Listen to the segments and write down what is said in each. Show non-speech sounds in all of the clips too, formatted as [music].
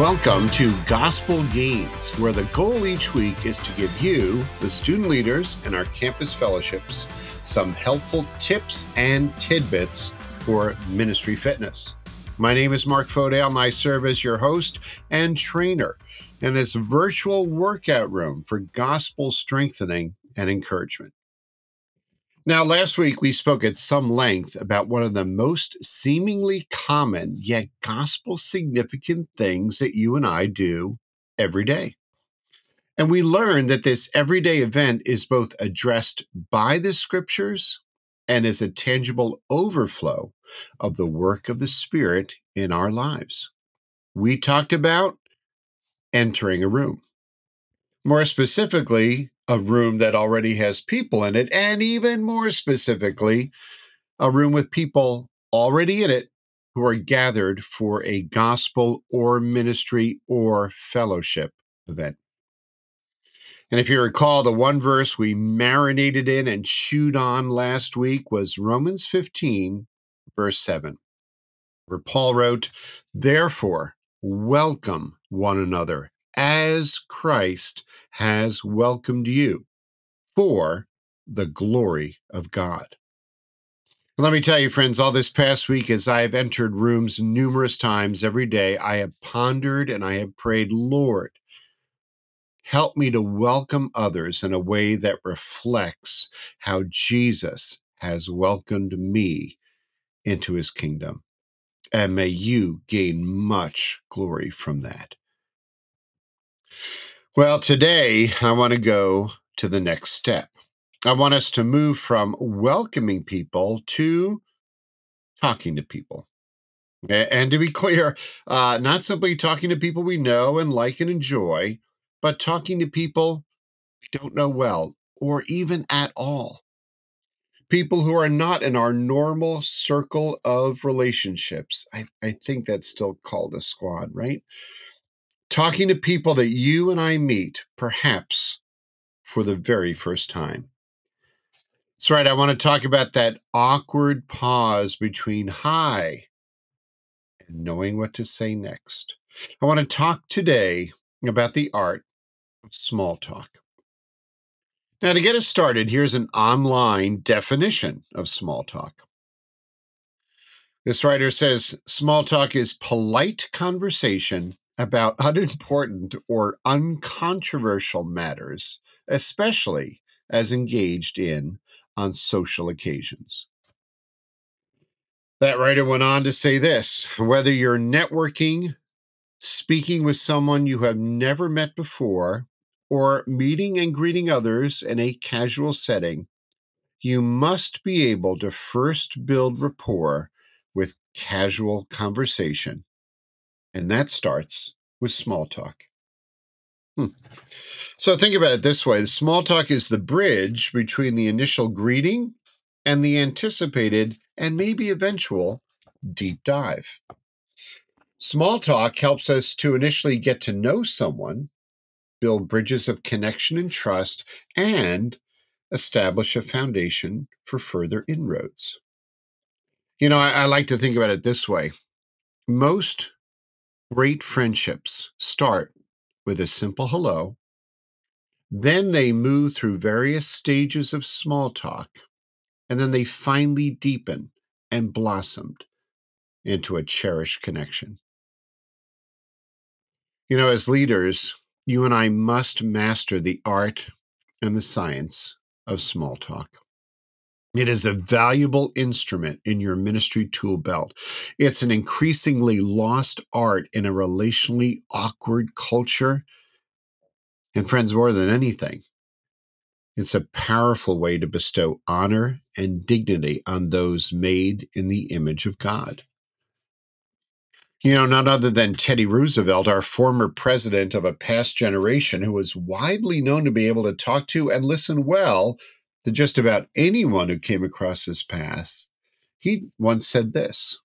Welcome to Gospel Gains, where the goal each week is to give you, the student leaders and our campus fellowships, some helpful tips and tidbits for ministry fitness. My name is Mark Fodale, and I serve as your host and trainer in this virtual workout room for gospel strengthening and encouragement. Now, last week we spoke at some length about one of the most seemingly common yet gospel significant things that you and I do every day. And we learned that this everyday event is both addressed by the scriptures and is a tangible overflow of the work of the Spirit in our lives. We talked about entering a room. More specifically, a room that already has people in it, and even more specifically, a room with people already in it who are gathered for a gospel or ministry or fellowship event. And if you recall, the one verse we marinated in and chewed on last week was Romans 15, verse 7, where Paul wrote, Therefore, welcome one another as Christ has welcomed you for the glory of God. Let me tell you, friends, all this past week, as I have entered rooms numerous times every day, I have pondered and I have prayed, Lord, help me to welcome others in a way that reflects how Jesus has welcomed me into his kingdom. And may you gain much glory from that. Well, today I want to go to the next step. I want us to move from welcoming people to talking to people. And to be clear, uh, not simply talking to people we know and like and enjoy, but talking to people we don't know well or even at all. People who are not in our normal circle of relationships. I, I think that's still called a squad, right? Talking to people that you and I meet, perhaps for the very first time. That's right. I want to talk about that awkward pause between hi and knowing what to say next. I want to talk today about the art of small talk. Now, to get us started, here's an online definition of small talk. This writer says small talk is polite conversation about unimportant or uncontroversial matters, especially as engaged in on social occasions. That writer went on to say this whether you're networking, speaking with someone you have never met before, or meeting and greeting others in a casual setting, you must be able to first build rapport with casual conversation and that starts with small talk. Hmm. So think about it this way the small talk is the bridge between the initial greeting and the anticipated and maybe eventual deep dive. Small talk helps us to initially get to know someone, build bridges of connection and trust, and establish a foundation for further inroads. You know, I, I like to think about it this way most Great friendships start with a simple hello. Then they move through various stages of small talk, and then they finally deepen and blossomed into a cherished connection. You know, as leaders, you and I must master the art and the science of small talk. It is a valuable instrument in your ministry tool belt. It's an increasingly lost art in a relationally awkward culture. And, friends, more than anything, it's a powerful way to bestow honor and dignity on those made in the image of God. You know, none other than Teddy Roosevelt, our former president of a past generation who was widely known to be able to talk to and listen well to just about anyone who came across his path, he once said this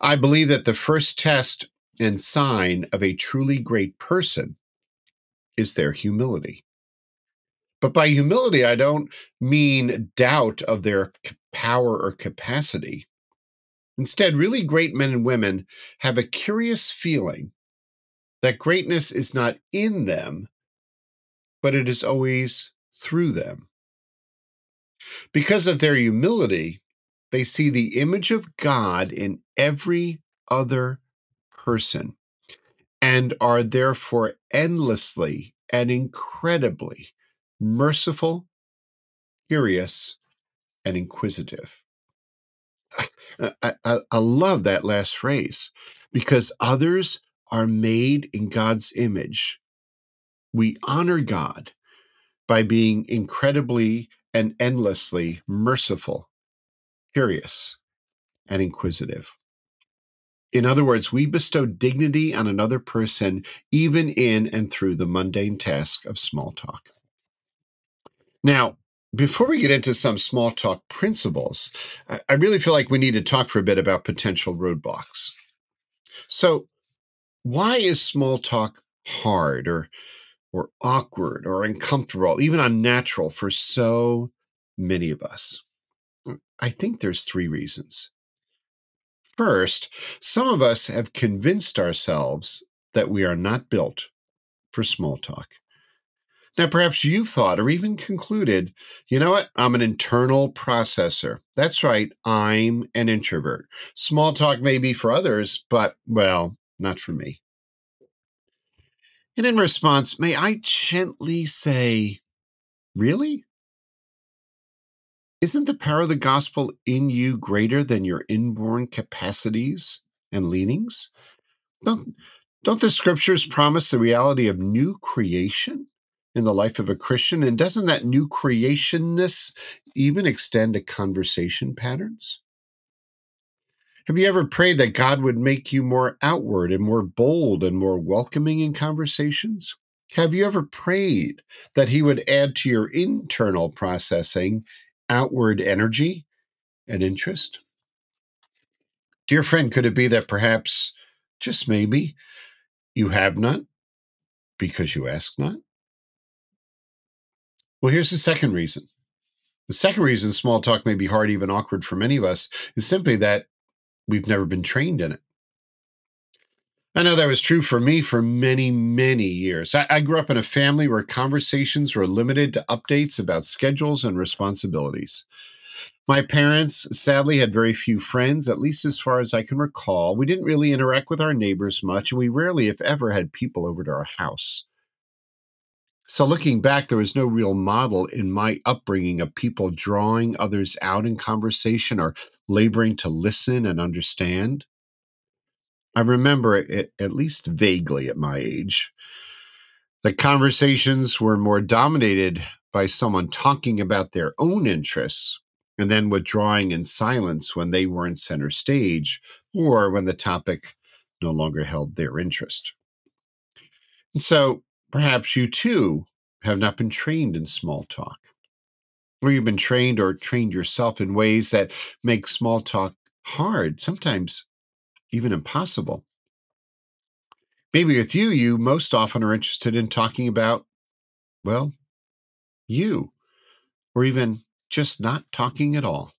I believe that the first test and sign of a truly great person is their humility. But by humility, I don't mean doubt of their power or capacity. Instead, really great men and women have a curious feeling that greatness is not in them, but it is always through them. Because of their humility, they see the image of God in every other person and are therefore endlessly and incredibly merciful, curious, and inquisitive. I, I, I, love that last phrase because others are made in God's image. We honor God by being incredibly and endlessly merciful, curious, and inquisitive. In other words, we bestow dignity on another person, even in and through the mundane task of small talk. Now, before we get into some small talk principles, I really feel like we need to talk for a bit about potential roadblocks. So, why is small talk hard or or awkward or uncomfortable, even unnatural for so many of us? Mm, I think there's three reasons. First, some of us have convinced ourselves that we are not built for small talk. Now, perhaps you've thought or even concluded, you know what? I'm an internal processor. That's right. I'm an introvert. Small talk may be for others, but, well, not for me. And in response, may I gently say, Really? Isn't the power of the gospel in you greater than your inborn capacities and leanings? Don't, don't the scriptures promise the reality of new creation in the life of a Christian? And doesn't that new creationness even extend to conversation patterns? Have you ever prayed that God would make you more outward and more bold and more welcoming in conversations? Have you ever prayed that He would add to your internal processing outward energy and interest? Dear friend, could it be that perhaps, just maybe, you have not because you ask not? Well, here's the second reason. The second reason small talk may be hard, even awkward for many of us, is simply that we've never been trained in it. I know that was true for me for many, many years. I, I, grew up in a family where conversations were limited to updates about schedules and responsibilities. My parents sadly had very few friends, at least as far as I can recall. We didn't really interact with our neighbors much, and we rarely, if ever, had people over to our house. So, looking back, there was no real model in my upbringing of people drawing others out in conversation or laboring to listen and understand. I remember it, at least vaguely at my age, The conversations were more dominated by someone talking about their own interests and then withdrawing in silence when they weren't center stage or when the topic no longer held their interest. And so perhaps you too have not been trained in small talk, or you've been trained or trained yourself in ways that make small talk hard, sometimes even impossible. Maybe with you, you most often are interested in talking about, well, you, or even just not talking at all.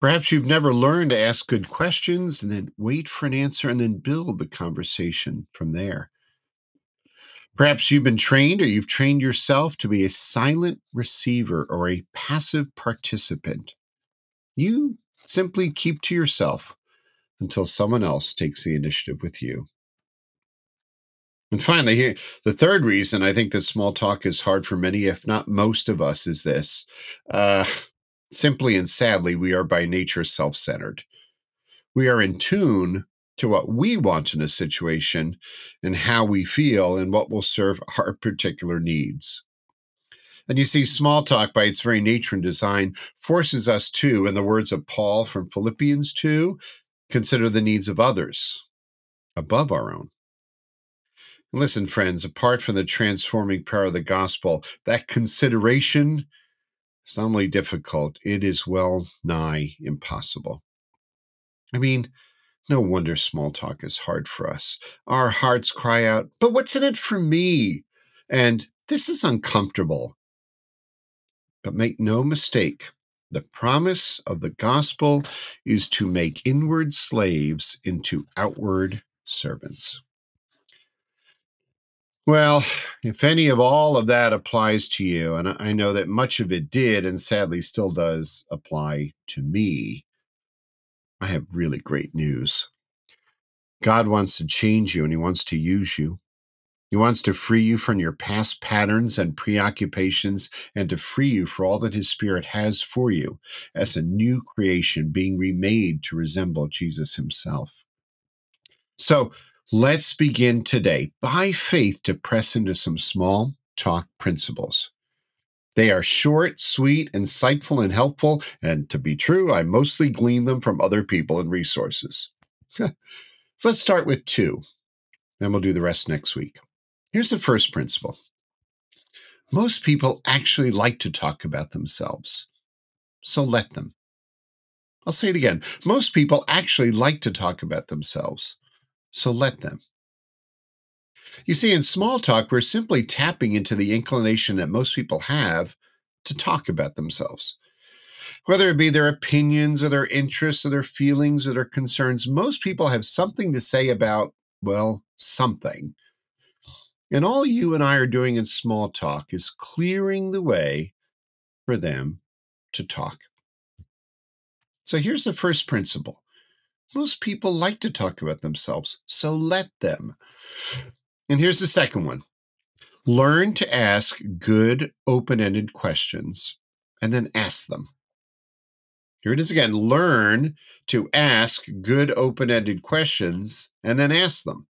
Perhaps you've never learned to ask good questions and then wait for an answer and then build the conversation from there. Perhaps you've been trained or you've trained yourself to be a silent receiver or a passive participant. You simply keep to yourself until someone else takes the initiative with you. And finally, here, the third reason I think that small talk is hard for many, if not most of us, is this. Uh, simply and sadly, we are by nature self centered. We are in tune to what we want in a situation and how we feel and what will serve [laughs] our particular needs. And you see, mm-hmm. small talk by its very nature and design forces us to, in the words of Paul from Philippians 2, consider the needs of others above our own. Listen, friends, apart from the transforming power of the gospel, that consideration is not only difficult, it is well nigh impossible. I mean, no wonder small talk is hard for us. Our hearts cry out, but what's in it for me? And this is uncomfortable. But make no mistake, the promise of the gospel is to make inward slaves into outward servants. Well, if any of all of that applies to you, and I know that much of it did and sadly still does apply to me, I have really great news. God wants to change you and He wants to use you. He wants to free you from your past patterns and preoccupations and to free you for all that His Spirit has for you as a new creation being remade to resemble Jesus Himself. So let's begin today by faith to press into some small talk principles. They are short, sweet, insightful, and helpful. And to be true, I mostly glean them from other people and resources. [laughs] so let's start with two, and we'll do the rest next week. Here's the first principle most people actually like to talk about themselves, so let them. I'll say it again. Most people actually like to talk about themselves, so let them. You see, in small talk, we're simply tapping into the inclination that most people have to talk about themselves. Whether it be their opinions or their interests or their feelings or their concerns, most people have something to say about, well, something. And all you and I are doing in small talk is clearing the way for them to talk. So here's the first principle most people like to talk about themselves, so let them. And here's the second one learn to ask good, open ended questions and then ask them. Here it is again learn to ask good, open ended questions and then ask them.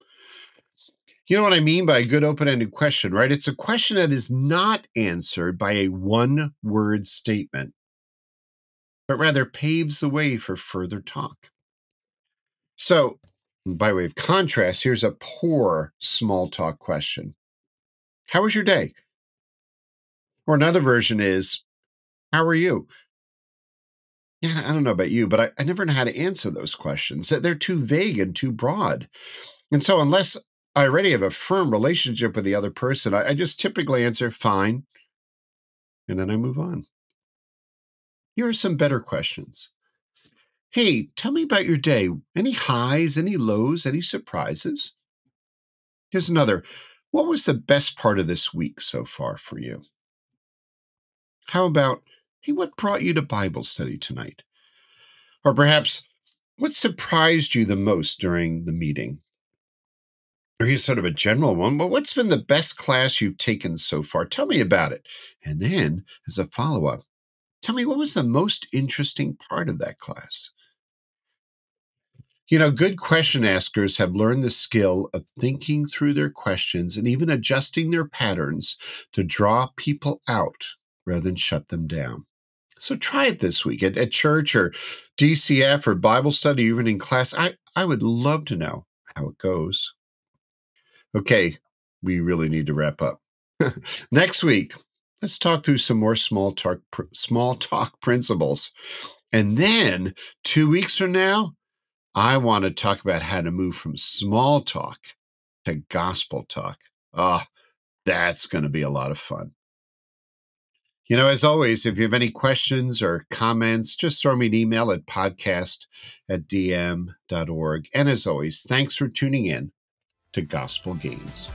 You know what I mean by a good open ended question, right? It's a question that is not answered by a one word statement, but rather paves the way for further talk. So, by way of contrast, here's a poor small talk question How was your day? Or another version is, How are you? Yeah, I don't know about you, but I, I never know how to answer those questions. They're too vague and too broad. And so, unless I already have a firm relationship with the other person, I, I just typically answer fine. And then I move on. Here are some better questions. Hey, tell me about your day. Any highs, any lows, any surprises? Here's another. What was the best part of this week so far for you? How about, hey, what brought you to Bible study tonight? Or perhaps, what surprised you the most during the meeting? Or here's sort of a general one. But what's been the best class you've taken so far? Tell me about it. And then, as a follow up, tell me what was the most interesting part of that class? You know, good question askers have learned the skill of thinking through their questions and even adjusting their patterns to draw people out rather than shut them down. So try it this week at, at church or DCF or Bible study, even in class. I, I would love to know how it goes. Okay, we really need to wrap up. [laughs] Next week, let's talk through some more small talk small talk [laughs] principles. And then 2 weeks from now, I want to talk about how to move from small talk to gospel talk. Ah, oh, that's going to be a lot of fun. You know, as always, if you have any questions or comments, just throw me an email at podcast at dm.org. And as always, thanks for tuning in to Gospel Gains.